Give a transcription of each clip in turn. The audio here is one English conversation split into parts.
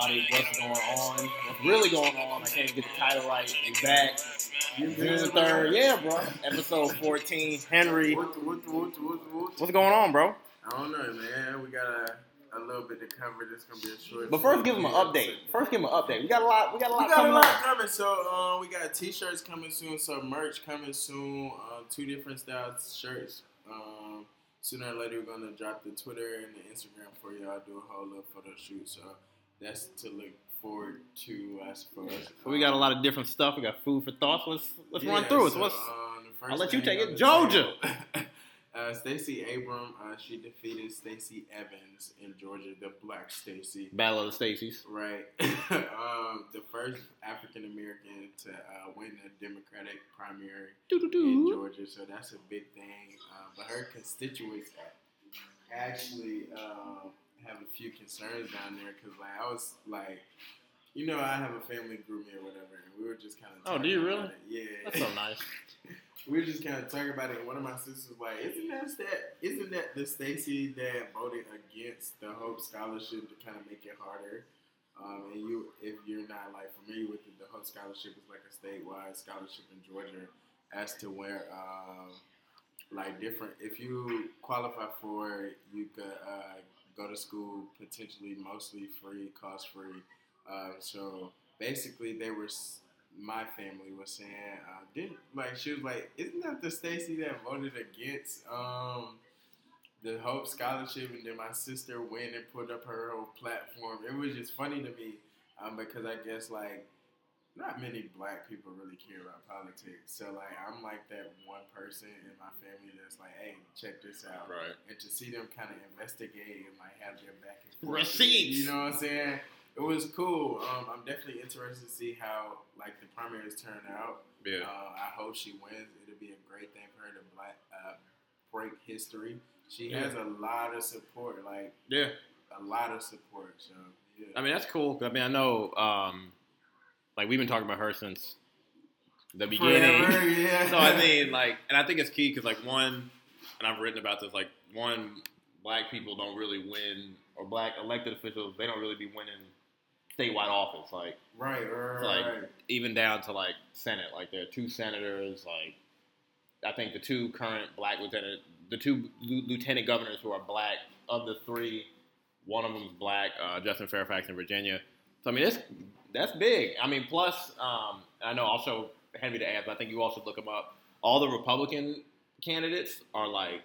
What's going on? What's really going on? I can't get the title right. We back. June the third. Yeah, bro. Episode 14. Henry. What, what, what, what, what? What's going on, bro? I don't know, man. We got a, a little bit to cover. This gonna be a short. But first, give them an update. First, give them an update. We got a lot. We got a lot We got coming a lot on. coming. So uh, we got t-shirts coming soon. Some merch coming soon. Uh, two different styles shirts. Um, sooner or later, we're gonna drop the Twitter and the Instagram for y'all. Do a whole little photo shoot. So that's to look forward to as. So we got a lot of different stuff. We got food for thoughts. Let's let's run Yeah, through it. so, So um, the first I'll let you take it. Georgia. uh, Stacey Abram, uh, she defeated Stacey Evans in Georgia, the black Stacey. Battle of the Stacys? Right. um, the first African American to uh, win a Democratic primary in. Georgia, so that's a big thing. Uh, but her constituents actually uh, have a few concerns down there because, like, I was like, you know, I have a family group me or whatever, and we were just kind of. Oh, do you really? Yeah. That's so nice. we were just kind of talking about it, and one of my sisters was like, "Isn't that that? Isn't that the Stacy that voted against the Hope Scholarship to kind of make it harder?" Um, and you, if you're not like familiar with it, the Hope Scholarship is like a statewide scholarship in Georgia, as to where, um, like different. If you qualify for, it, you could uh, go to school potentially mostly free, cost free. Uh, so basically, they were. My family was saying, uh, didn't like she was like, isn't that the Stacy that voted against um, the Hope Scholarship, and then my sister went and put up her whole platform. It was just funny to me um, because I guess like not many black people really care about politics. So like I'm like that one person in my family that's like, hey, check this out. Right. And to see them kind of investigate and like have their back and forth. Receipts. You know what I'm saying? It was cool. Um, I'm definitely interested to see how like the primaries turn out. Yeah. Uh, I hope she wins. It'll be a great thing for her to black, uh, break history. She Yeah. has a lot of support, like Yeah. a lot of support. So yeah. I mean, that's cool. I mean, I know, um, like we've been talking about her since the beginning. Forever, yeah. so I mean, like, and I think it's key because, like, one, and I've written about this, like, one, black people don't really win, or black elected officials, they don't really be winning statewide office. Like, right, right, It's like- right. even down to like Senate. Like, there are two senators. Like, I think the two current black lieutenant, the two lieu- lieutenant governors who are black of the three, one of them is black, uh, Justin Fairfax in Virginia. So I mean, that's that's big. I mean, plus, um, I know also Henry to add, but I think you also look them up. All the Republican candidates are like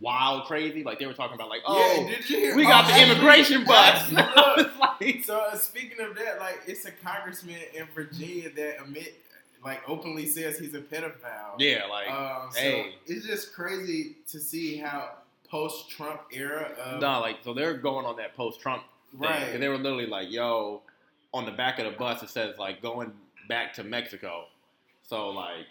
wild crazy. Like they were talking about, like, oh, yeah, did you hear? we got oh, the immigration bus. actually, I look, was like, So uh, speaking of that, like it's a congressman in Virginia that admit, like openly says he's a pedophile. yeah, like, Um, so hey. it's just crazy to see how post-Trump era of no, like, so they're going on that post-Trump thing. right. And they were literally like, yo, on the back of the bus it says like going back to Mexico. So like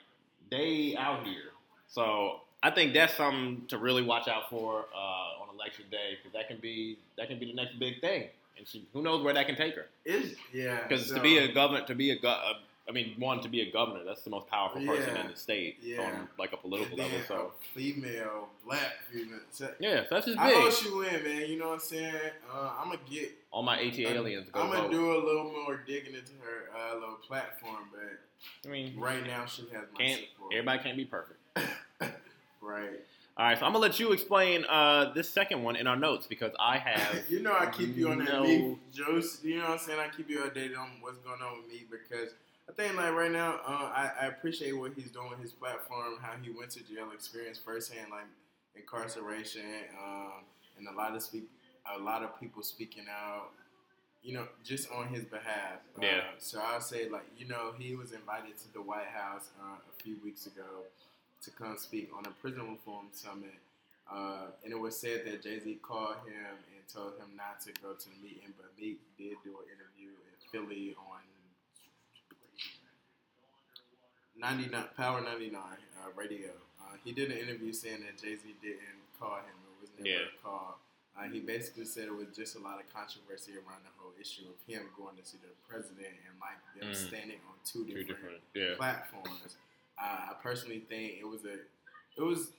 they out here. So I think that's something to really watch out for uh, on election day because that can be that can be the next big thing. And she, who knows where that can take her? Is yeah, Because so- to be a government, to be a, uh, I mean, one to be a governor, that's the most powerful person in the state Yeah. on like a political level. So female, black female. So, yeah, that's just I hope big. she win, man. You know what I'm saying? Uh, I'm gonna get. All my AT aliens go I'm gonna vote. do a little more digging into her uh, little platform, but I mean, right now she has my can't support. everybody can't be perfect. right. All right, so I'm gonna let you explain uh, this second one in our notes because I have. you know I keep you on that no- me, Joe. You know what I'm saying? I keep you updated on what's going on with me because I think like right now, uh, I, I appreciate what he's doing his platform, how he went to jail, experienced firsthand like incarceration, um, and a lot of speak, a lot of people speaking out. You know, just on his behalf. Yeah. Uh, so I'll say, like, you know, he was invited to the White House uh, a few weeks ago to come speak on a prison reform summit. Uh, and it was said that Jay Z called him and told him not to go to the meeting, but Meek did do an interview in Philly on 99 Power 99 uh, radio. Uh, he did an interview saying that Jay Z didn't call him; it was never Yeah. a call. Uh, he basically said it was just a lot of controversy around the whole issue of him going to see the president and like them Mm. standing on two Two different, different, yeah. platforms. Uh, I personally think it was a, it was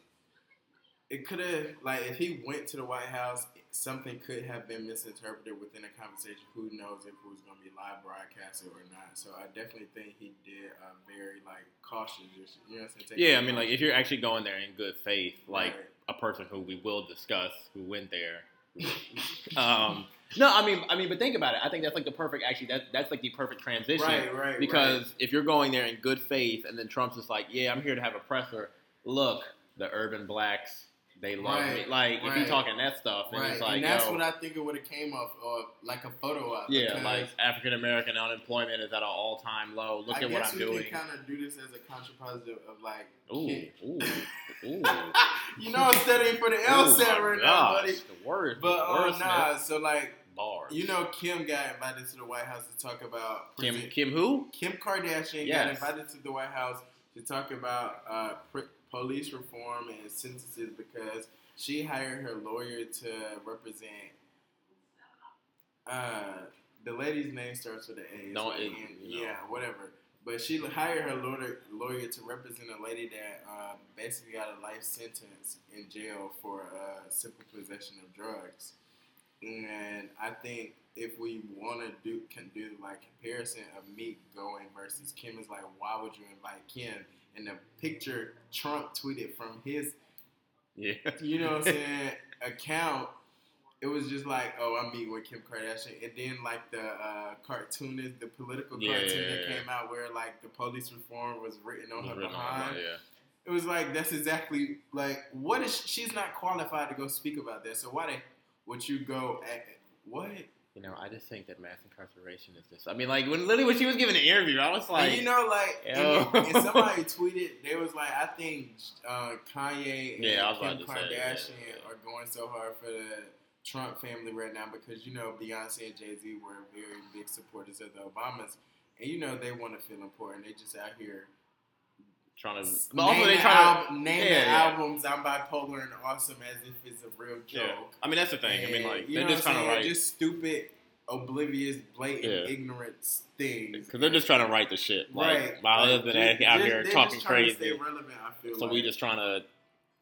it could have like if he went to the White House, something could have been misinterpreted within a conversation. Who knows if it was going to be live broadcasted or not? So I definitely think he did a very like cautious. You know what I'm saying? Yeah, I mean, like if you're actually going there in good faith, like Right. a person who we will discuss who went there. um, no, I mean, I mean, but think about it. I think that's like the perfect. Actually, that that's like the perfect transition. right, right, Because right. if you're going there in good faith, and then Trump's just like, "Yeah, I'm here to have a presser." Look, the urban blacks, they love me. Right, Like if you're talking that stuff, then Right, it's like, and that's yo, what I think it would have came off, or like a photo op. yeah, like African American unemployment is at an all time low. Look I at what I'm doing. kind of do this as a contrapositive of like, Ooh, ooh, ooh. you know, I'm studying for the Oh LSAT right now, buddy. The worst, But uh, worst nah, so like, bars. you know, Kim got invited to the White House to talk about Kim Kim who? Kim Kardashian got invited to the White House to talk about uh, pr- police reform and sentences because she hired her lawyer to represent. Uh, the lady's name starts with an A. No, like it- Ann- no. yeah, whatever. But she hired her lawyer, lawyer to represent a lady that uh, basically got a life sentence in jail for uh, simple possession of drugs. And I think if we want to do can do like comparison of Meek going versus Kim is like, why would you invite Kim? And the picture Trump tweeted from his, Yeah. you know what I'm saying, account. It was just like, oh, I'm meeting with Kim Kardashian, and then like the uh, cartoonist, the political Yeah, cartoon yeah, that yeah. came out where like the police reform was written on Was her written on behind. yeah. It was like that's exactly like what is she's not qualified to go speak about this, So why they would you go at what? You know, I just think that mass incarceration is just. I mean, like when literally when she was giving an interview, I was like, and you know, like and, and somebody tweeted, they was like, I think uh, Kanye and Yeah, Kim say, Kardashian yeah, yeah. are going so hard for the Trump family right now because you know Beyonce and Jay Z were very big supporters of the Obamas, and you know they want to feel important. They just out here trying to. But name also, they the trying album, name yeah, the yeah. albums. I'm bipolar and awesome as if it's a real joke. Yeah. I mean, that's the thing. I mean, like they're just trying to write just stupid, oblivious, blatant ignorance things. because they're just trying to write the shit. Like right. my Like, husband just- out here talking to crazy. relevant. So like. we just trying to.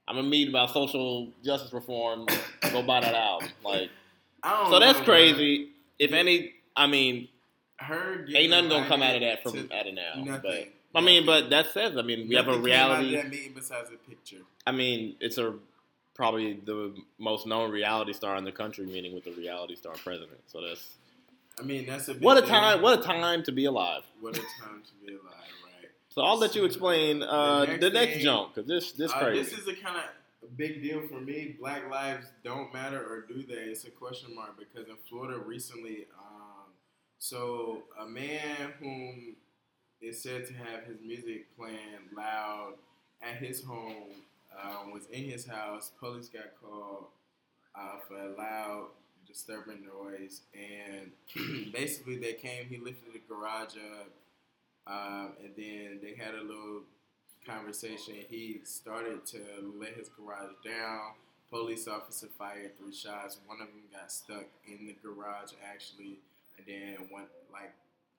I'm gonna meet about social justice reform. go buy that album. Like, so that's know, crazy. If any, I mean, man. Her ain't nothing gonna come out of that from to out of now. nothing. But I mean, but that says, I mean, we have a Nothing came out of reality. that meeting besides a picture. I mean, it's a probably the most known reality star in the country, meeting with the reality star president. So that's I mean, that's a big what a thing. time! What a time to be alive. What a time to be alive, right? So I'll let you explain uh, The next the next thing- jump because this this Uh, crazy. this is a kind of big deal for me. Black lives don't matter, or do they? It's a question mark because in Florida recently, um, so a man whom is said to have his music playing loud at his home um, was in his house. Police got called uh, for a loud, disturbing noise, and basically they came. He lifted the garage up, um, and then they had a little conversation. He started to let his garage down. Police officer fired three shots. One of them got stuck in the garage actually, and then one like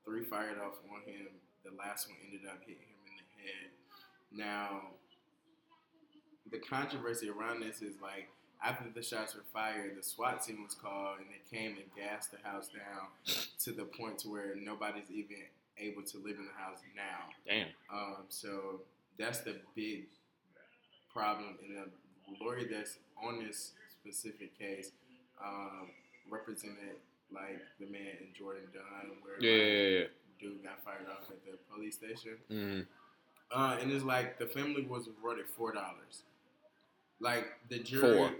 three fired off on him. The last one ended up hitting him in the head. Now, the controversy around this is like after the shots were fired, the SWAT team was called and they came and gassed the house down to the point to where nobody's even able to live in the house now. Damn. Um, so that's the big problem. And the lawyer that's on this specific case um, represented like the man in Jordan Dunn, where Yeah, yeah, yeah. Dude got fired off at the police station. Mhm. Uh, and it's like the family was awarded four dollars. Like the jury, Four.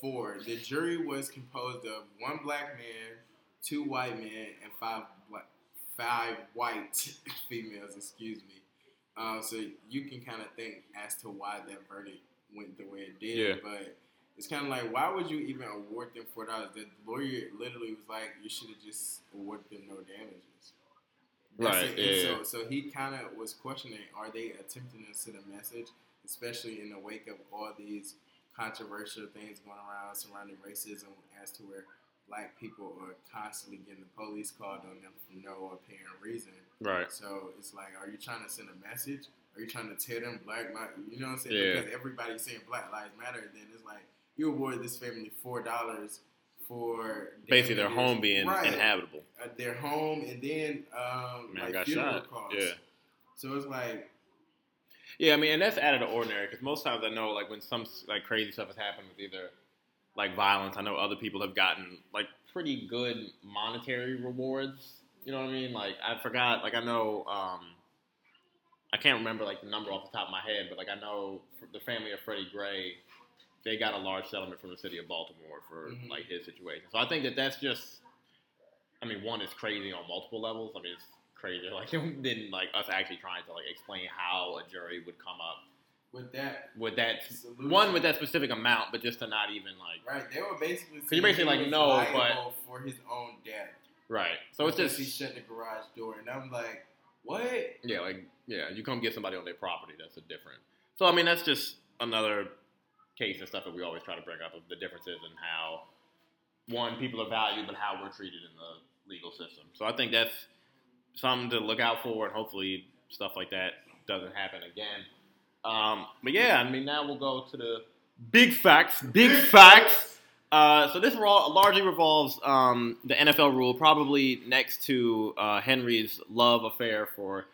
four. The jury was composed of one black man, two white men, and five black, five white females. Excuse me. Uh, so you can kind of think as to why that verdict went the way it did. Yeah. But it's kind of like, why would you even award them four dollars? The lawyer literally was like, you should have just awarded them no damages. Right. And yeah, So, so he kind of was questioning: Are they attempting to send a message, especially in the wake of all these controversial things going around surrounding racism, as to where black people are constantly getting the police called on them for no apparent reason. Right. So it's like, are you trying to send a message? are you trying to tell them black? lives? You know what I'm saying? Yeah. Because everybody's saying Black Lives Matter, then it's like you award this family four dollars for Basically, their home being Right. inhabitable. uh, their home, and then um, Man like got funeral shot. costs. Yeah. So it's like Yeah, I mean, and that's out of the ordinary because most times I know, like, when some like crazy stuff has happened with either like violence, I know other people have gotten like pretty good monetary rewards. You know what I mean? Like, I forgot, like, I know, um, I can't remember like the number off the top of my head, but like, I know the family of Freddie Gray, they got a large settlement from the city of Baltimore for Mhm. like his situation. So I think that that's just, I mean, one is crazy on multiple levels. I mean, it's crazy like than like us actually trying to like explain how a jury would come up with that, with that Solution. one with that specific amount, but just to not even like right? They were basically you're basically like, no, but- for his own death. right. So it's just he shut the garage door, and I'm like, what? yeah, like yeah, you come get somebody on their property. That's a different. So I mean, that's just another case and stuff that we always try to bring up of the differences in how one people are valued, but how we're treated in the legal system. So I think that's something to look out for, and hopefully stuff like that doesn't happen again. Um, but yeah, I mean, now we'll go to the big facts. Big facts. Uh, so this ro- largely revolves um, the NFL rule, probably next to uh, Henry's love affair for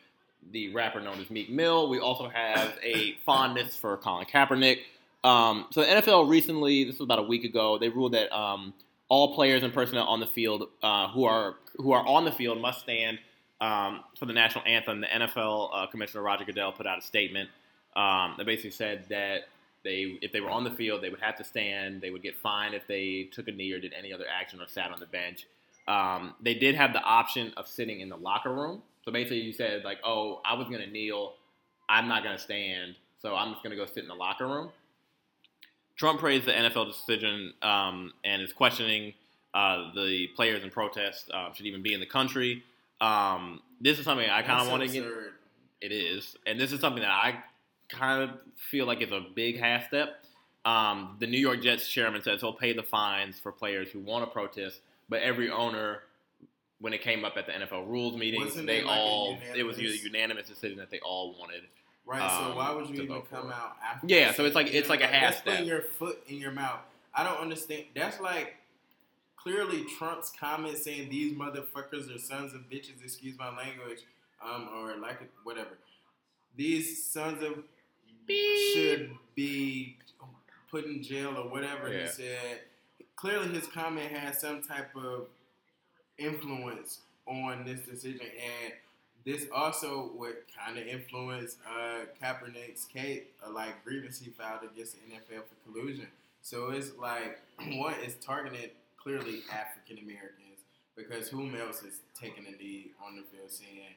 the rapper known as Meek Mill. We also have a fondness for Colin Kaepernick. Um, so the NFL recently, this was about a week ago, they ruled that um, all players and personnel on the field uh, who are who are on the field must stand um, for the national anthem. The NFL uh, Commissioner Roger Goodell put out a statement um, that basically said that they, if they were on the field, they would have to stand. They would get fined if they took a knee or did any other action or sat on the bench. Um, they did have the option of sitting in the locker room. So basically, you said like, "Oh, I was going to kneel. I'm not going to stand. So I'm just going to go sit in the locker room." Trump praised the NFL decision um, and is questioning uh, the players in protest uh, should even be in the country. Um, this is something I kind of want to get. It is, and this is something that I kind of feel like is a big half step. Um, the New York Jets chairman says he'll pay the fines for players who want to protest, but every owner, when it came up at the NFL rules meeting, Wasn't they like all it was a unanimous decision that they all wanted. Right, so um, why would you even come it. out after? Yeah, so it's like- it's like a know, half That's putting your foot in your mouth. I don't understand. That's like clearly Trump's comment saying these motherfuckers are sons of bitches. Excuse my language, um, or like whatever. These sons of should be put in jail or whatever he said. Clearly, his comment had some type of influence on this decision, and this also would kind of influence uh, Kaepernick's case, uh, like grievance he filed against the NFL for collusion. So it's like one is targeted clearly African Americans because whom else is taking a knee on the field saying,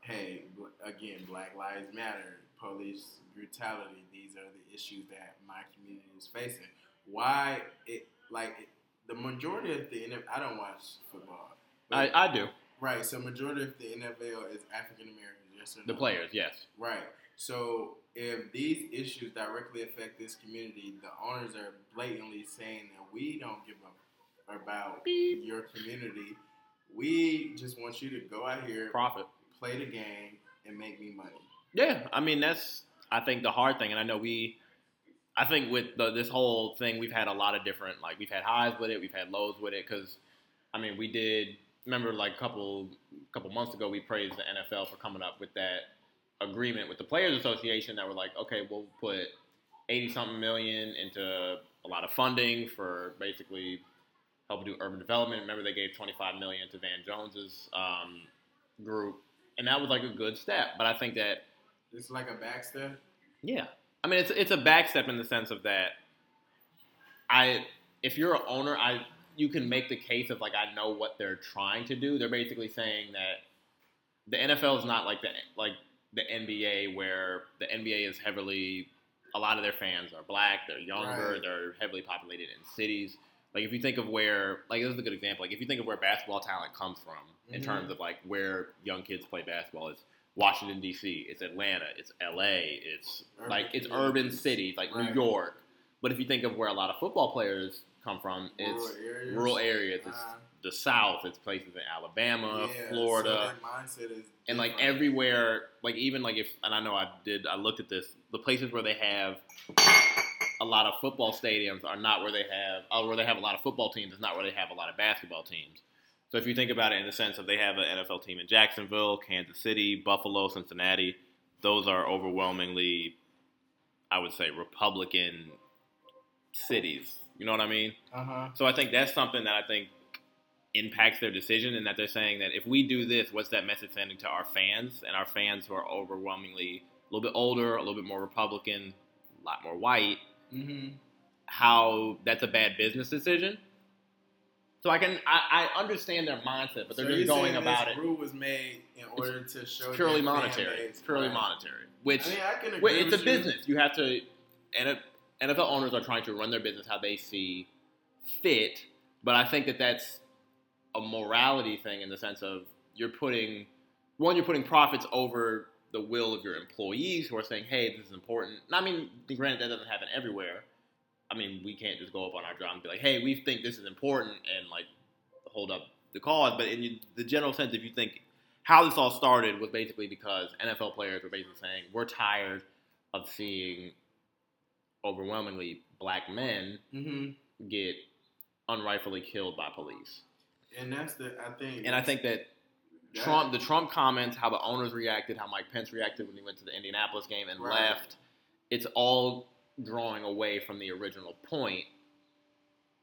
"Hey, again, Black Lives Matter, police brutality. These are the issues that my community is facing." Why it like it, the majority of the NFL, I don't watch football. I, I do Right. So majority of the NFL is African American. Yes or no? the players, yes. Right. So if these issues directly affect this community, the owners are blatantly saying that we don't give a about your community. We just want you to go out here, Profit. play the game, and make me money. Yeah, I mean that's I think the hard thing, and I know we, I think with the, this whole thing, we've had a lot of different like we've had highs with it, we've had lows with it, because I mean we did remember like a couple couple months ago we praised the NFL for coming up with that agreement with the Players Association that were like, okay, we'll put eighty something million into a lot of funding for basically help do urban development. Remember they gave twenty five million to Van Jones's um, group, and that was like a good step. But I think that It's like a backstep. yeah, I mean it's it's a backstep in the sense of that. I if you're an owner, I you can make the case of like I know what they're trying to do. They're basically saying that the NFL is not like the like the NBA where the NBA is heavily a lot of their fans are black, they're younger, Right. they're heavily populated in cities. Like if you think of where like this is a good example. Like if you think of where basketball talent comes from in Mhm. terms of like where young kids play basketball, it's Washington D.C., it's Atlanta, it's L.A., it's Urban like it's urban cities like Right. New York, But if you think of where a lot of football players come from, it's rural areas. rural. It's Uh, the South. It's places in Alabama, yeah, Florida, So that mindset is and like everywhere. Like even like if and I know I did. I looked at this. The places where they have a lot of football stadiums are not where they have. Oh, where they have a lot of football teams is not where they have a lot of basketball teams. So if you think about it in the sense of they have an NFL team in Jacksonville, Kansas City, Buffalo, Cincinnati, those are overwhelmingly, I would say, Republican cities. You know what I mean? Uh-huh. So I think that's something that I think impacts their decision, and that they're saying that if we do this, what's that message sending to our fans and our fans who are overwhelmingly a little bit older, a little bit more Republican, a lot more white? Mm-hmm. How that's a bad business decision. So I can I, I understand their mindset, but they're just going about it Rule was made in order to show purely monetary. It's purely right. monetary, which I mean, I can it's a you. business. You have to, and NFL owners are trying to run their business how they see fit. But I think that that's a morality thing in the sense of you're putting one, you're putting profits over the will of your employees who are saying, "Hey, this is important." And I mean, granted, that doesn't happen everywhere. I mean, we can't just go up on our job and be like, "Hey, we think this is important," and like hold up the cause. But in the general sense, if you think how this all started was basically because NFL players were basically saying, "We're tired of seeing overwhelmingly black men Mm-hmm. get unrightfully killed by police." And that's the I think. And I think that that- Trump, the Trump comments, how the owners reacted, how Mike Pence reacted when he went to the Indianapolis game and Right. left, it's all drawing away from the original point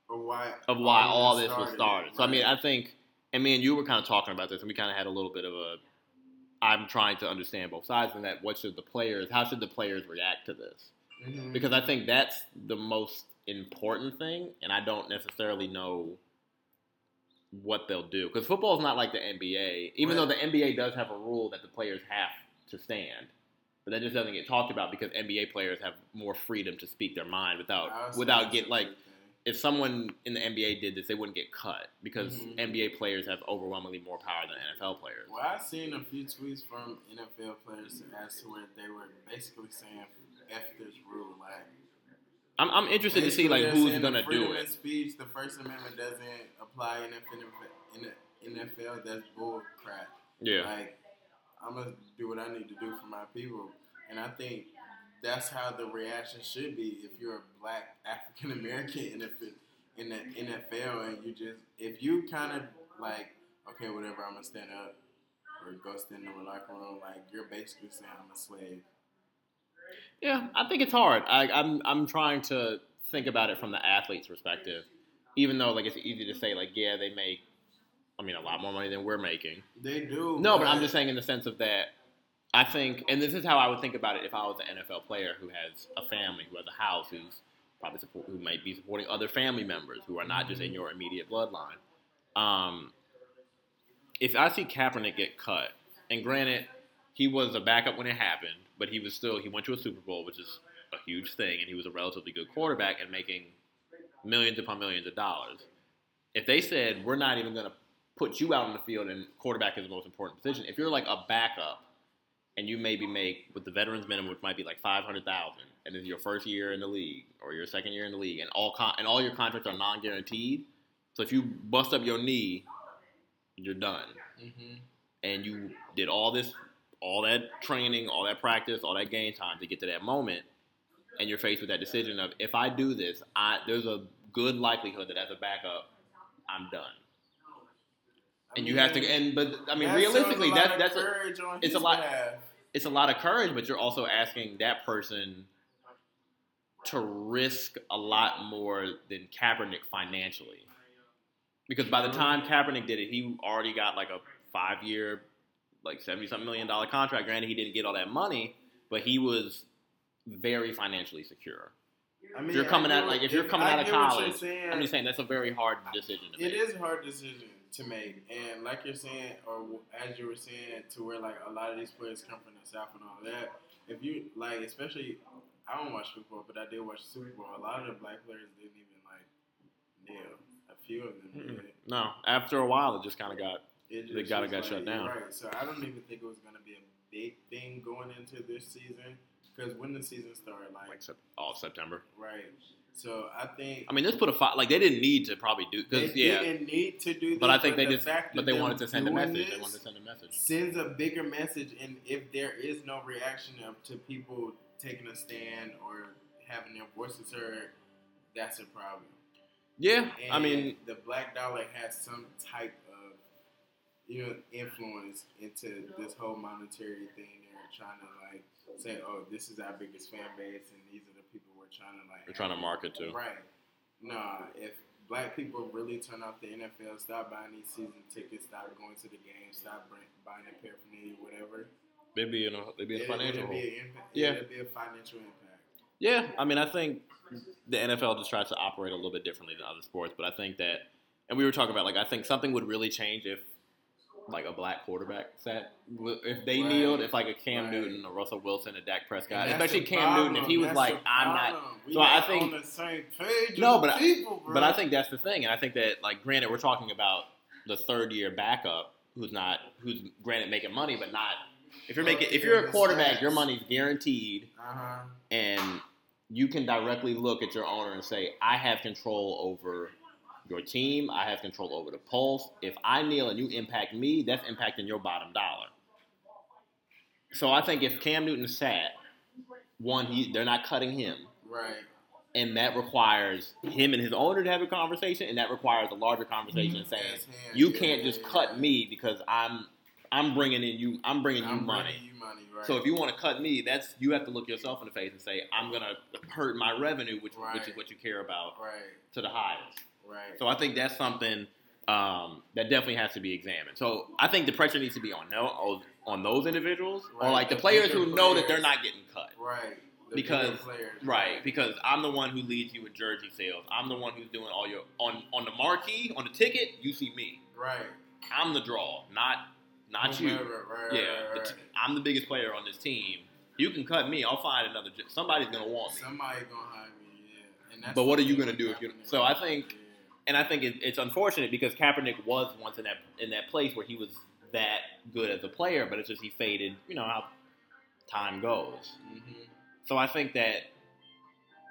of why of why all this this was started. So I mean. I think, and me and you were kind of talking about this, and we kind of had a little bit of a. I'm trying to understand both sides, and that what should the players, how should the players react to this? Mhm. Because I think that's the most important thing, and I don't necessarily know what they'll do. Because football is not like the NBA, even though the NBA does have a rule that the players have to stand. But that just doesn't get talked about because NBA players have more freedom to speak their mind without without get like a good thing. if someone in the NBA did this, they wouldn't get cut because Mhm. NBA players have overwhelmingly more power than NFL players. Well, I've seen a few tweets from NFL players as to where they were basically saying "f this rule." Like, I'm, I'm interested to see like who's gonna do of it. Speech, the First Amendment doesn't apply in the, in the NFL. That's bull crap. Yeah, Like, I'm gonna do what I need to do for my people, and I think that's how the reaction should be. If you're a black African American in the in the NFL, and you just if you kind of like, okay, whatever, I'm gonna stand up or go stand in the locker room, like you're basically saying I'm a slave. Yeah. I think it's hard. I, I'm I'm trying to think about it from the athlete's perspective, even though like it's easy to say like yeah they make, I mean a lot more money than we're making. They do. No, but I'm just saying in the sense of that. I think, and this is how I would think about it if I was an NFL player who has a family, who has a house, who's probably support, who might be supporting other family members who are not just in your immediate bloodline. Um, if I see Kaepernick get cut, and granted, he was a backup when it happened, but he was still he went to a Super Bowl, which is a huge thing, and he was a relatively good quarterback and making millions upon millions of dollars. If they said we're not even going to put you out on the field and quarterback is the most important position, if you're like a backup and you maybe make with the veterans minimum, which might be like five hundred thousand, and it's your first year in the league or your second year in the league, and all con- and all your contracts are non-guaranteed. So if you bust up your knee, you're done hmm and you did all this, all that training, all that practice, all that game time to get to that moment, and you're faced with that decision of if I do this, I there's a good likelihood that as a backup, I'm done. And you have to, and but I mean, realistically, that's that's a, it's a lot- it's a lot of courage, but you're also asking that person to risk a lot more than Kaepernick financially. Because by the time Kaepernick did it, he already got like a five year, like seventy something million dollar contract. Granted, he didn't get all that money, but he was very financially secure. I mean, If you're coming out like if you're coming I out of get what you're college. I'm just saying that's a very hard decision to It make. is a hard decision to make, and like you're saying, or as you were saying, to where like a lot of these players come from the south and all that. If you like, especially, I don't watch football, but I did watch Super Bowl. A lot of the black players didn't even like nail. A few of them did. No, after a while, it just kind of got It They gotta was got shut down. Right. So I don't even think it was gonna be a big thing going into this season because when the season started, like like Sep- all September. right. So I think I mean, this put a fight. Like they didn't need to probably do they because yeah, didn't need to do this. but I think they the just but they wanted to send a message. They wanted to send a message. Sends a bigger message, and if there is no reaction of, to people taking a stand or having their voices heard, that's a problem. Yeah, And I mean, the black dollar has some type of you know influence into this whole monetary thing. They're trying to like say, "Oh, this is our biggest fan base, and these are the people we're trying to like." they're trying to market to. Right. Nah, if black people really turn off the NFL, stop buying these season tickets, stop going to the games, stop buying the paraphernalia, whatever. They'd be in a they'd be in a financial hole. be impact. Yeah. it'll be a financial impact. Yeah, I mean, I think the NFL just tries to operate a little bit differently than other sports, but I think that, and we were talking about like I think something would really change if like a black quarterback sat if they Right. kneeled, if like a Cam Right. Newton, a Russell Wilson, a Dak Prescott, especially Cam problem. Newton, if he was That's like, I'm not. We so I think- on the same page. No, but I- people, bro. But I think that's the thing, and I think that like granted, we're talking about the third year backup who's not who's granted making money, but not if you're making if you're a quarterback, your money's guaranteed. Uh huh. and you can directly look at your owner and say, I have control over your team. I have control over the pulse. If I kneel and you impact me, that's impacting your bottom dollar. So I think if Cam Newton sat, one, he, they're not cutting him. Right. And that requires him and his owner to have a conversation, and that requires a larger conversation saying, That's him. "You Yeah, can't yeah, just yeah. cut me because I'm, I'm bringing in you, I'm bringing I'm you money." bringing you money, right? So if you want to cut me, that's you have to look yourself in the face and say, I'm gonna hurt my revenue, which which is what you care about, right, to the highest. Right. So I think that's something um, that definitely has to be examined. So I think the pressure needs to be on no, on those individuals or like the the players who know that they're not getting cut. right. The Because- players, Right, because I'm the one who leads you with jersey sales. I'm the one who's doing all your on on the marquee on the ticket. You see me. right. I'm the draw, not not you. Right, Yeah, right, right. t- I'm the biggest player on this team. You can cut me. I'll find another. j- Somebody's gonna want me. Somebody gonna hire me, yeah. And that's But what are you gonna do if you- so I think-. And I think it, it's unfortunate because Kaepernick was once in that in that place where he was that good as a player, but it's just he faded. You know how time goes. Mhm. So I think that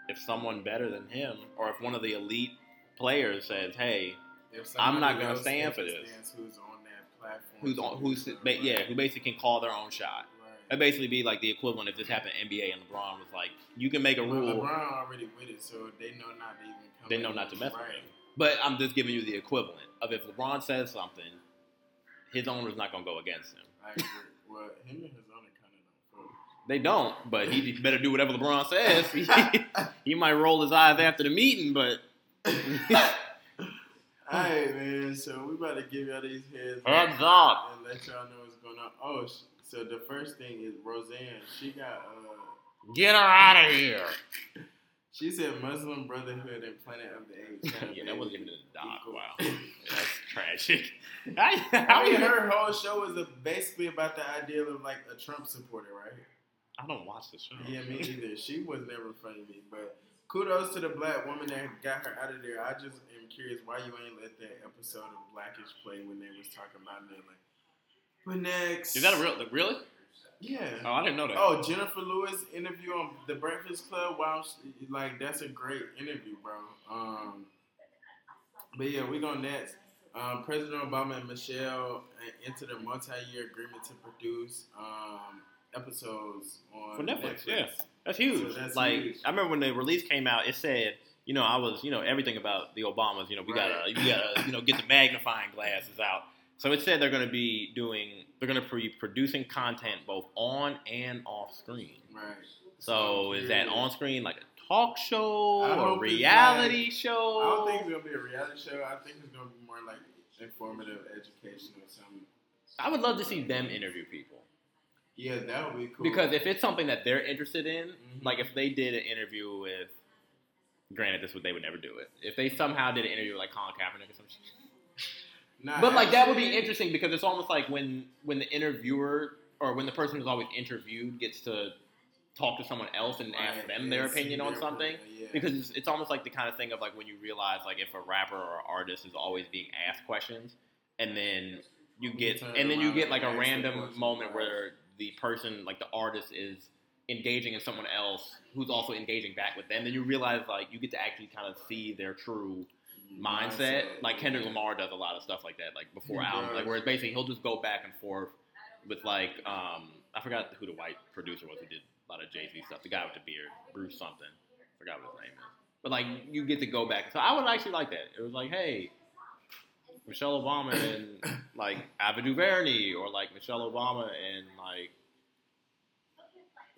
if someone better than him, or if one of the elite players says, "Hey, I'm not gonna stand for this," Who's on that platform? who's on, who's ba- yeah, who basically can call their own shot." Right. It'd basically be like the equivalent if this happened in NBA and LeBron was like, "You can make a Well, rule." LeBron already with it, so they know not to even come. They know not to mess with him. But I'm just giving you the equivalent of if LeBron says something, his owner's not gonna go against him. I agree. Well, him and his owner kind of don't. They don't, but he better do whatever LeBron says. He, he might roll his eyes after the meeting, but Alright, man. So we about to give y'all these heads heads up. and let y'all know what's going on. Oh, so the first thing is Roseanne. She got uh, Get her out of here. She said Muslim Brotherhood and Planet of the Apes. yeah, that wasn't even a equal- Wow, that's tragic. I, I mean, her whole show was a, basically about the idea of like a Trump supporter, right? I don't watch the show. Yeah, me either. She was never funny to me, but kudos to the black woman that got her out of there. I just am curious why you ain't let that episode of Blackish play when they was talking about. Like, but next Is that a real? Like, really? Yeah. Oh, I didn't know that. Oh, Jennifer Lewis interview on The Breakfast Club. Wow, she- like that's a great interview, bro. Um, but yeah, we go next. Um, President Obama and Michelle uh, entered a multi-year agreement to produce um, episodes on For Netflix, Netflix. yeah. That's huge. So that's like huge. I remember when the release came out, it said, you know, I was, you know, everything about the Obamas. You know, we gotta, Right. we gotta, you know, get the magnifying glasses out. So it said they're going to be doing, they're going to be producing content both on and off screen. Right. So is that on screen like a talk show, a reality like- show? I don't think it's gonna be a reality show. I think it's gonna be more like informative, educational, something. I would love to see them interview people Yeah, that would be cool. because if it's something that they're interested in, Mhm. like if they did an interview with, granted, this would they would never do it. If they somehow did an interview with like Colin Kaepernick or some Nah, But like that would be interesting because it's almost like when when the interviewer or when the person who's always interviewed gets to talk to someone else and ask Right, them their opinion on their something. yeah. Because it's, it's almost like the kind of thing of like when you realize like if a rapper or artist is always being asked questions, and then you get and then you get like a and ask the random moment where the person like the artist is engaging in someone else who's also engaging back with them, then you realize like you get to actually kind of see their true mindset. Like Kendrick Lamar does a lot of stuff like that, like before albums, like where it's basically he'll just go back and forth with like um I forgot who the white producer was who did a lot of Jay Z stuff. The guy with the beard, Bruce something. Forgot what his name is. But like you get to go back. So I would actually like that. It was like, hey, Michelle Obama and like Ava DuVernay, or like Michelle Obama and like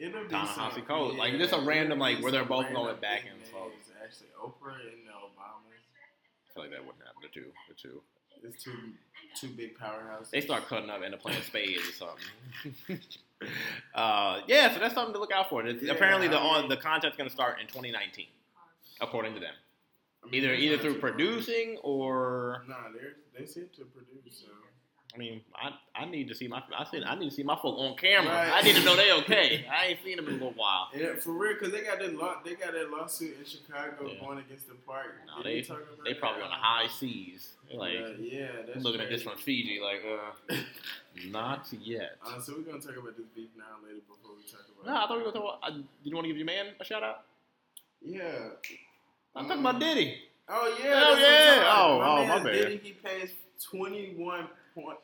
It'll be Ta-Nehisi. Like, just a random, like, where they're both going back and forth. Actually, Oprah and the Obamas. I feel like that wouldn't happen. The two, the two. It's two two big powerhouses. They start cutting up and playing spades or something. uh, yeah, so that's something to look out for. Yeah, apparently, the on the content's going to start in 2019, according to them. I mean, Either either through producing or Nah, they're they seem to produce. So. I mean, I, I need to see my I said I need to see my folk on camera. Right. I need to know they okay. I ain't seen them in a little while. And for real, cause they got that law, they got that lawsuit in Chicago Yeah. going against the park. No, Did they they probably on the high seas. Like Uh, yeah, that's looking at this from Fiji, like uh, not yet. Uh, so we're gonna talk about this beef now later before we talk about. No, I thought we were going to talk about. I, you want to give your man a shout out? Yeah. I'm talking about Um, Diddy. Oh yeah. Oh, that's what I'm yeah. Oh, oh, man my bad. Diddy, he pays twenty one point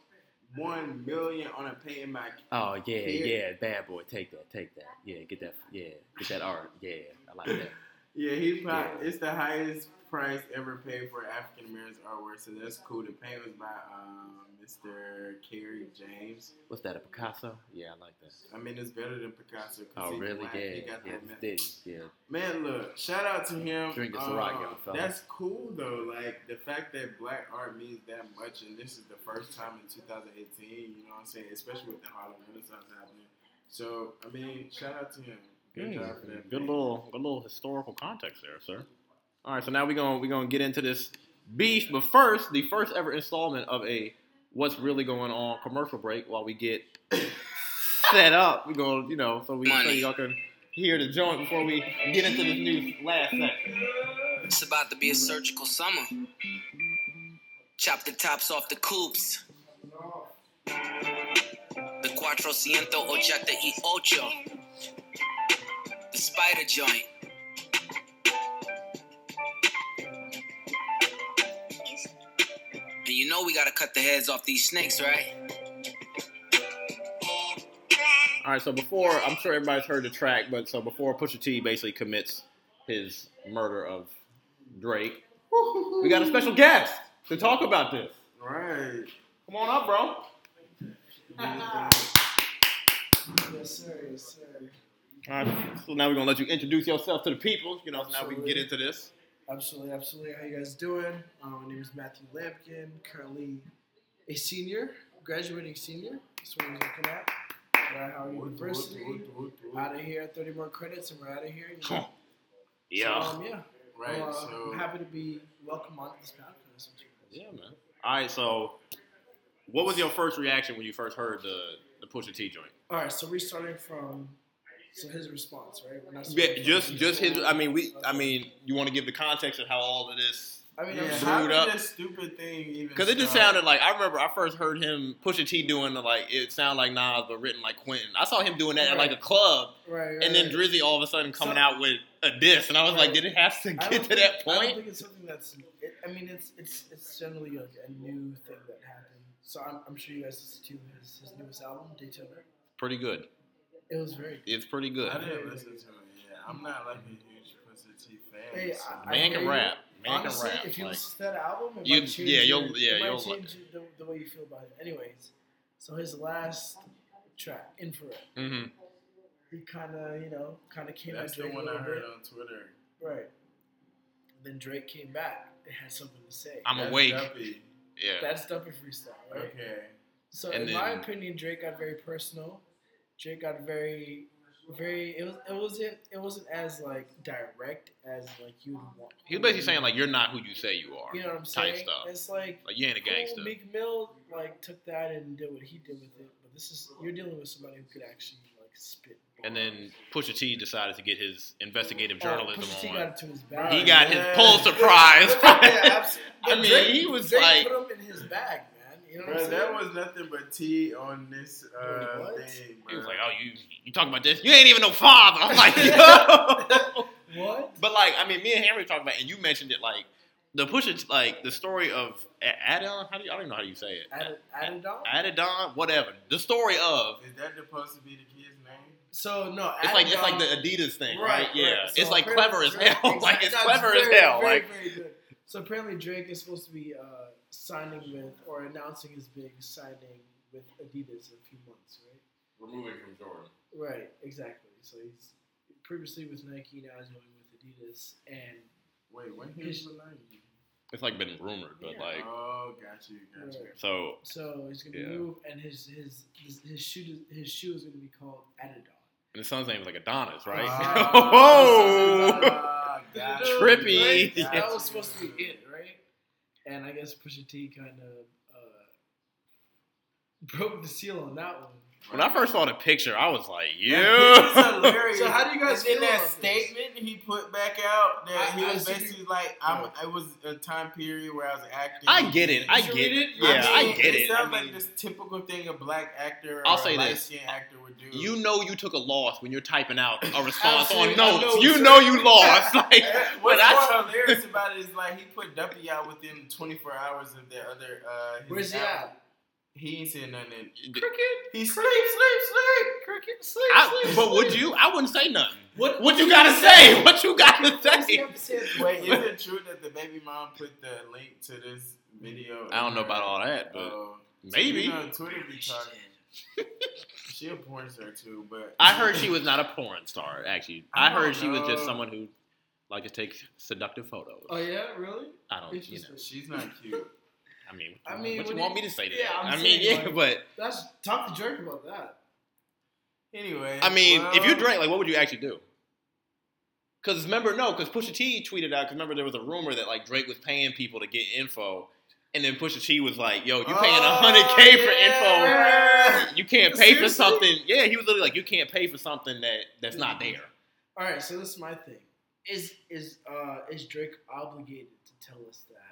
one million on a paying my. Oh yeah, Here. yeah, bad boy. Take that, take that. Yeah, get that. Yeah, get that art. Yeah, I like that. Yeah, he's probably, Yeah. it's the highest price ever paid for African American artwork, so that's cool. The payment was by um, Mr. Kerry James. What's that? A Picasso? Yeah, I like that. I mean, it's better than Picasso. Oh really? black. Yeah, He got yeah, that it's man- Yeah. Man, look, shout out to him. Drink a Uh, Ciroc, young fella. That's cool though. Like the fact that black art means that much, and this is the first time in 2018. You know what I'm saying? Especially with the Harlem Renaissance happening. So I mean, shout out to him. Good job for that. Good man. little, good little historical context there, sir. All right, so now we're gonna we're gonna get into this beef, but first, the first ever installment of a what's really going on commercial break while we get set up. We're gonna, you know, so we so y'all can hear the joint before we get into this new last section. It's about to be a surgical summer. Chop the tops off the coupes. The cuatrocientos ochenta y ocho. The spider joint. And you know we gotta cut the heads off these snakes, right? All right, so before I'm sure everybody's heard the track, but so before Pusha T basically commits his murder of Drake, we got a special guest to talk about this. Right. Come on up, bro. Yes, sir. Yes, sir. All right, so now we're gonna let you introduce yourself to the people. You know, so now we can get into this. Absolutely, absolutely. How you guys doing? Um, my name is Matthew Lampkin. Currently a senior, graduating senior. That's what I'm looking at. At Howard University. Out of here, 30 more credits, and we're out of here. You know? Yeah. So, um, yeah. Right. Well, uh, So I'm happy to be welcome on this podcast. with you guys. Yeah, man. All right, so what was your first reaction when you first heard the the Pusha T joint? All right, so we're starting from so his response, right? We're Yeah, just just his. I mean, we. I mean, you want to give the context of how all of this I mean, yeah, how did up. this stupid thing even? Because it just sounded like I remember I first heard him Pusha T doing the like it sounded like Nas but written like Quentin. I saw him doing that at like a club, right, right, and then. Drizzy all of a sudden coming So- out with a diss, and I was like, did it have to get to think- that point? I don't think it's something that's. It, I mean, it's it's it's generally like a new thing that happened. So I'm, I'm sure you guys listened to his, his newest album, Daytona. Pretty good. It was very. It's pretty good. I didn't listen to it. Yeah, I'm not like a huge Pusha T fan. Hey, so- I- Man can hear rap. Man Honestly, can rap. if you like- listen to that album, it You- might change yeah, your- you'll- yeah, it might you'll change the, the way you feel about it. Anyways, so his last track, Infrared, Mhm. he kind of you know kind of came That's at the one I heard bit, on Twitter. right? Then Drake came back. It had something to say. I'm That's awake. Duppy. Yeah. That's Duppy freestyle, right? Okay. So And in my opinion, Drake got very personal. Drake got very, very. It was. It wasn't. It wasn't as like direct as like you would want. He was basically saying like you're not who you say you are. You know what I'm type saying? stuff. It's like Like you ain't a cool, gangster. Meek Mill like took that and did what he did with it. But this is you're dealing with somebody who could actually like spit. And then Pusha T decided to get his investigative Oh, journalism T on. got to his bag. He got his Yeah. Pulitzer Prize. yeah. I mean, Drake- he was Drake like- put him in his bag, man. You know what Bro, I'm that was nothing but tea on this uh, what? thing. He was like, "Oh, you you talking about this? You ain't even no father." I'm like, "Yo." what? But like, I mean, me and Henry talked about, and you mentioned it, like the push it, like the story of A- Adon. How do you, I don't even know how you say it. Ad- Adidon? Adidon, whatever. The story of Is that supposed to be the kid's name? So no, it's like it's like the Adidas thing, Right, right? Yeah, right. So it's like clever as Drake- hell. like it's clever that's as hell. very, Like very good. So apparently Drake is supposed to be uh, signing with or announcing his big signing with Adidas in a few months, right? removing from Jordan. Right, exactly. So he's previously with Nike, now he's going with Adidas, and Wait, when he was with Nike? It's like been rumored, but Yeah. like Oh, got you, got you. Right. so. so he's gonna Yeah. move, and his his his, his shoe his shoe is gonna be called Adidon. And his son's name is like Adonis, right? Ah, oh, got you, Trippy. Right? got That was supposed to be it, right? And I guess Pusha T kind of uh, broke the seal on that one. When I first saw the picture, I was like, That "Yeah." So how do you guys And then that about this? statement he put back out that I- he I was see- basically like, I'm, it was a time period where I was acting. I get it. I get it. it? Yeah, I, mean, get it. It sounds I mean, like this typical thing a black actor or I'll a say light this. actor would do. you know you took a loss when you're typing out a response on notes. know, you know you lost. Like, And but What's I, more hilarious about it is like he put Duppy out within 24 hours of the other. Uh, Where's he album. At? He ain't saying nothing. Cricket. He sleep, sleep, sleep. Cricket. Sleep. I, sleep. but would you? I wouldn't say nothing. What? What you gotta say? What you gotta What does he say? have? Wait, is it true that the baby mom put the link to this video? I don't know about all that, but Oh. maybe. You know, Twitter be talking. She a porn star too, but I heard she was not a porn star. Actually, I, I don't heard she was just someone who like to take seductive photos. Oh yeah, really? I don't, you know. She's not cute. I mean, I what mean, you when want you- me to say to yeah, that? I'm I mean, yeah, like- but That's talk to Drake about that. Anyway, I mean, if you well, drank, like, what would you actually do? Because remember, no, because Pusha T tweeted out. Because remember, there was a rumor that like Drake was paying people to get info, and then Pusha T was like, "Yo, you paying Oh, hundred k for info? You can't pay for something." Yeah, he was literally like, "You can't pay for something that that's not there." All right, so this is my thing. Is is uh is Drake obligated to tell us that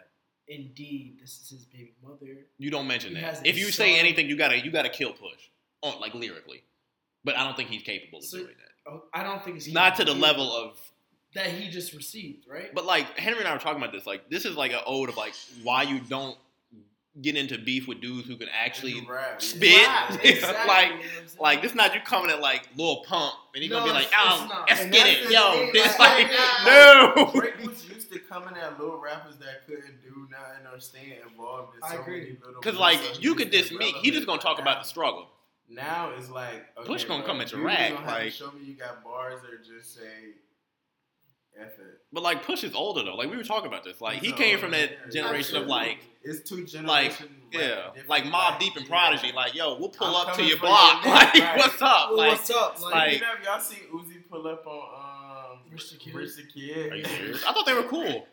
indeed this is his baby mother? You don't mention He that. If you say anything, you gotta you gotta kill Push on like lyrically. But I don't think he's capable of So- doing that. Oh, I don't think he's Not to the level of that he just received, right? But like Henry and I were talking about this, like this is like an ode of like why you don't get into beef with dudes who can actually rap, yeah. spit. Wow, Like- you know what I'm saying? like this not you coming at like Lil Pump and he gonna be like, oh, let's get it, yo. This like, no. Drake was used to coming at little rappers that couldn't do nothing or stay involved in I so agree. many little. Cause like you he's could diss me, he just gonna talk But about now- the struggle. Now it's like okay, Push gonna bro, come at your rag, gonna have to like- show me you got bars or just say F it. But like Push is older though. Like we were talking about this. Like he He's came from that yeah. generation of like It's two generations. like rap, yeah, like Mobb rap, Deep and yeah. Prodigy. Like yo, we'll pull I'm up to your block. your Like right. what's up? Well, Like what's up? Like, Like- you know, y'all seen Uzi pull up on um Rich the Kid? Rich the Kid? are you serious? I thought they were cool.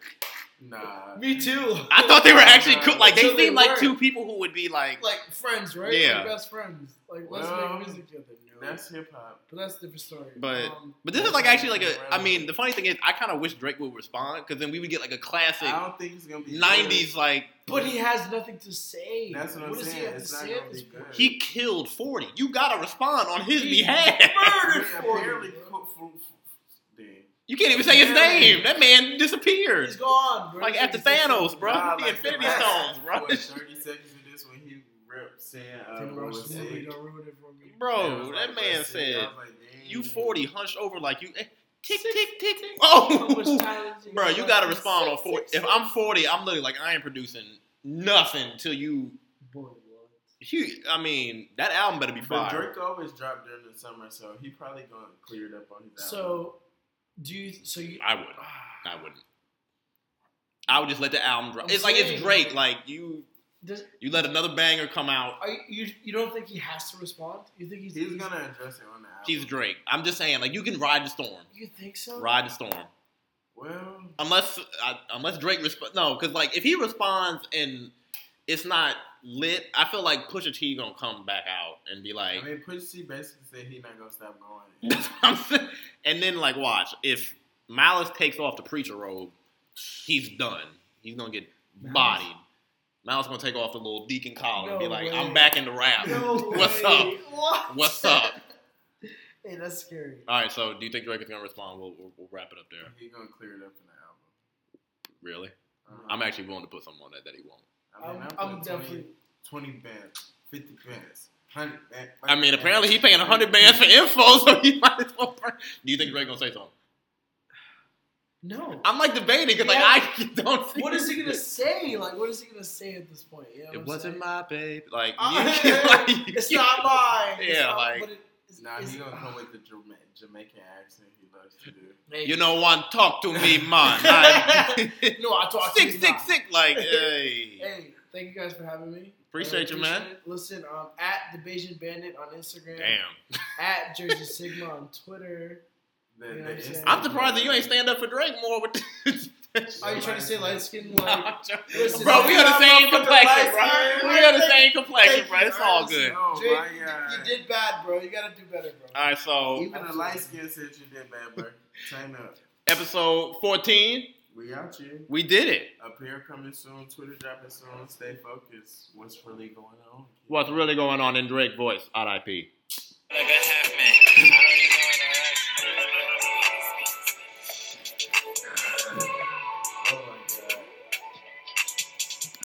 Nah. Me too. I thought they were actually cool. Like they Until they seemed like two people who would be like like friends, right? Yeah. Like best friends. Like let's Well, make music together. No. That's hip hop. but that's a different story. But- um, But this is like actually like a. even I mean, the funny thing is, I kind of wish Drake would respond because then we would get like a classic I don't think it's gonna be '90s like but he has nothing to say. That's what I'm does he saying. have It's to say gonna at this be good. point? he killed 40. You gotta respond on his He behalf. murdered Good. 40, Apparently, bro. co- f- f- damn. You can't even say his name. That man disappeared. He's gone, bro. Like after existed. Thanos, bro. Nah, the like Infinity last, Stones, bro. What, 30 seconds of this when he ripped saying, uh, Didn't bro, watch was sick. don't ruin it for me. Bro, Yeah, it was that like, man sick. Said, like, "You 40, hunched over like you." eh, Tick Six, tick tick. tick. Oh, bro, you gotta respond on 40. six, If I'm 40, I'm literally like I ain't producing nothing till you. Boy, what? you I mean, that album better be But. Drake always dropped during the summer, so he probably gonna clear it up on his album. So, do you? So you? I would. I wouldn't. I would just let the album drop. I'm It's like it's saying- Drake. Like you, Does, you let another banger come out. are you, you? You don't think he has to respond? You think he's? he's gonna address it on the album. He's Drake. I'm just saying, like you can ride the storm. You think so? Ride the storm. well, Unless uh, unless Drake resp- no, because like if he responds and it's not lit, I feel like Pusha T gonna come back out and be like, I mean, Pusha T basically said he not gonna stop going. I'm saying- and then like watch if Malice takes off the preacher robe, he's done. He's gonna get Malice? bodied. Malice gonna take off the little deacon collar and be like, way. "I'm back in the rap. No What's way. up? What? What's up?" Hey, that's scary. All right, so do you think Drake is gonna respond? We'll, we'll, we'll wrap it up there. He's gonna clear it up in the album. Really? Uh-huh. I'm actually willing to put something on that that he won't. I mean, I'm, I'm, I'm 20 definitely. 20 bands, 50 bands, 100 bands. I mean, apparently he paying 100 bands for info, so he might as well. Do you think Drake gonna say something? No. I'm like debating because like I don't. See What is he gonna say? Like, what is he gonna say at this point? You know It I'm wasn't saying? my babe. Like, Uh, you- like, it's not mine. Yeah, not- like- but it- it's- Nah, it's- he gonna come with the Jama- Jamaican accent he loves to do. Hey, You know, one talk to me, man. I, no, I talk to sick, you sick, now. sick. Like, hey. Hey, thank you guys for having me. Appreciate you, man. Listen, um, at the Bayesian Bandit on Instagram. Damn. At Jersey Sigma on Twitter. The, You know the I'm saying? instant- I'm surprised that you ain't stand up for Drake more with this. Are you trying to say light skin? Like, I'm. Listen, bro, we are the same up for the complexion, bro. We are the same complexion, bro. It's all good. Oh Jake, my you, god. you did bad, bro. You gotta do better, bro. All right, so Even a light skin said you did bad, bro. Turn up. episode 14, We out you. we did it. Up here coming soon. Twitter dropping soon. Stay focused. What's really going on? What's really going on in Drake voice? RIP.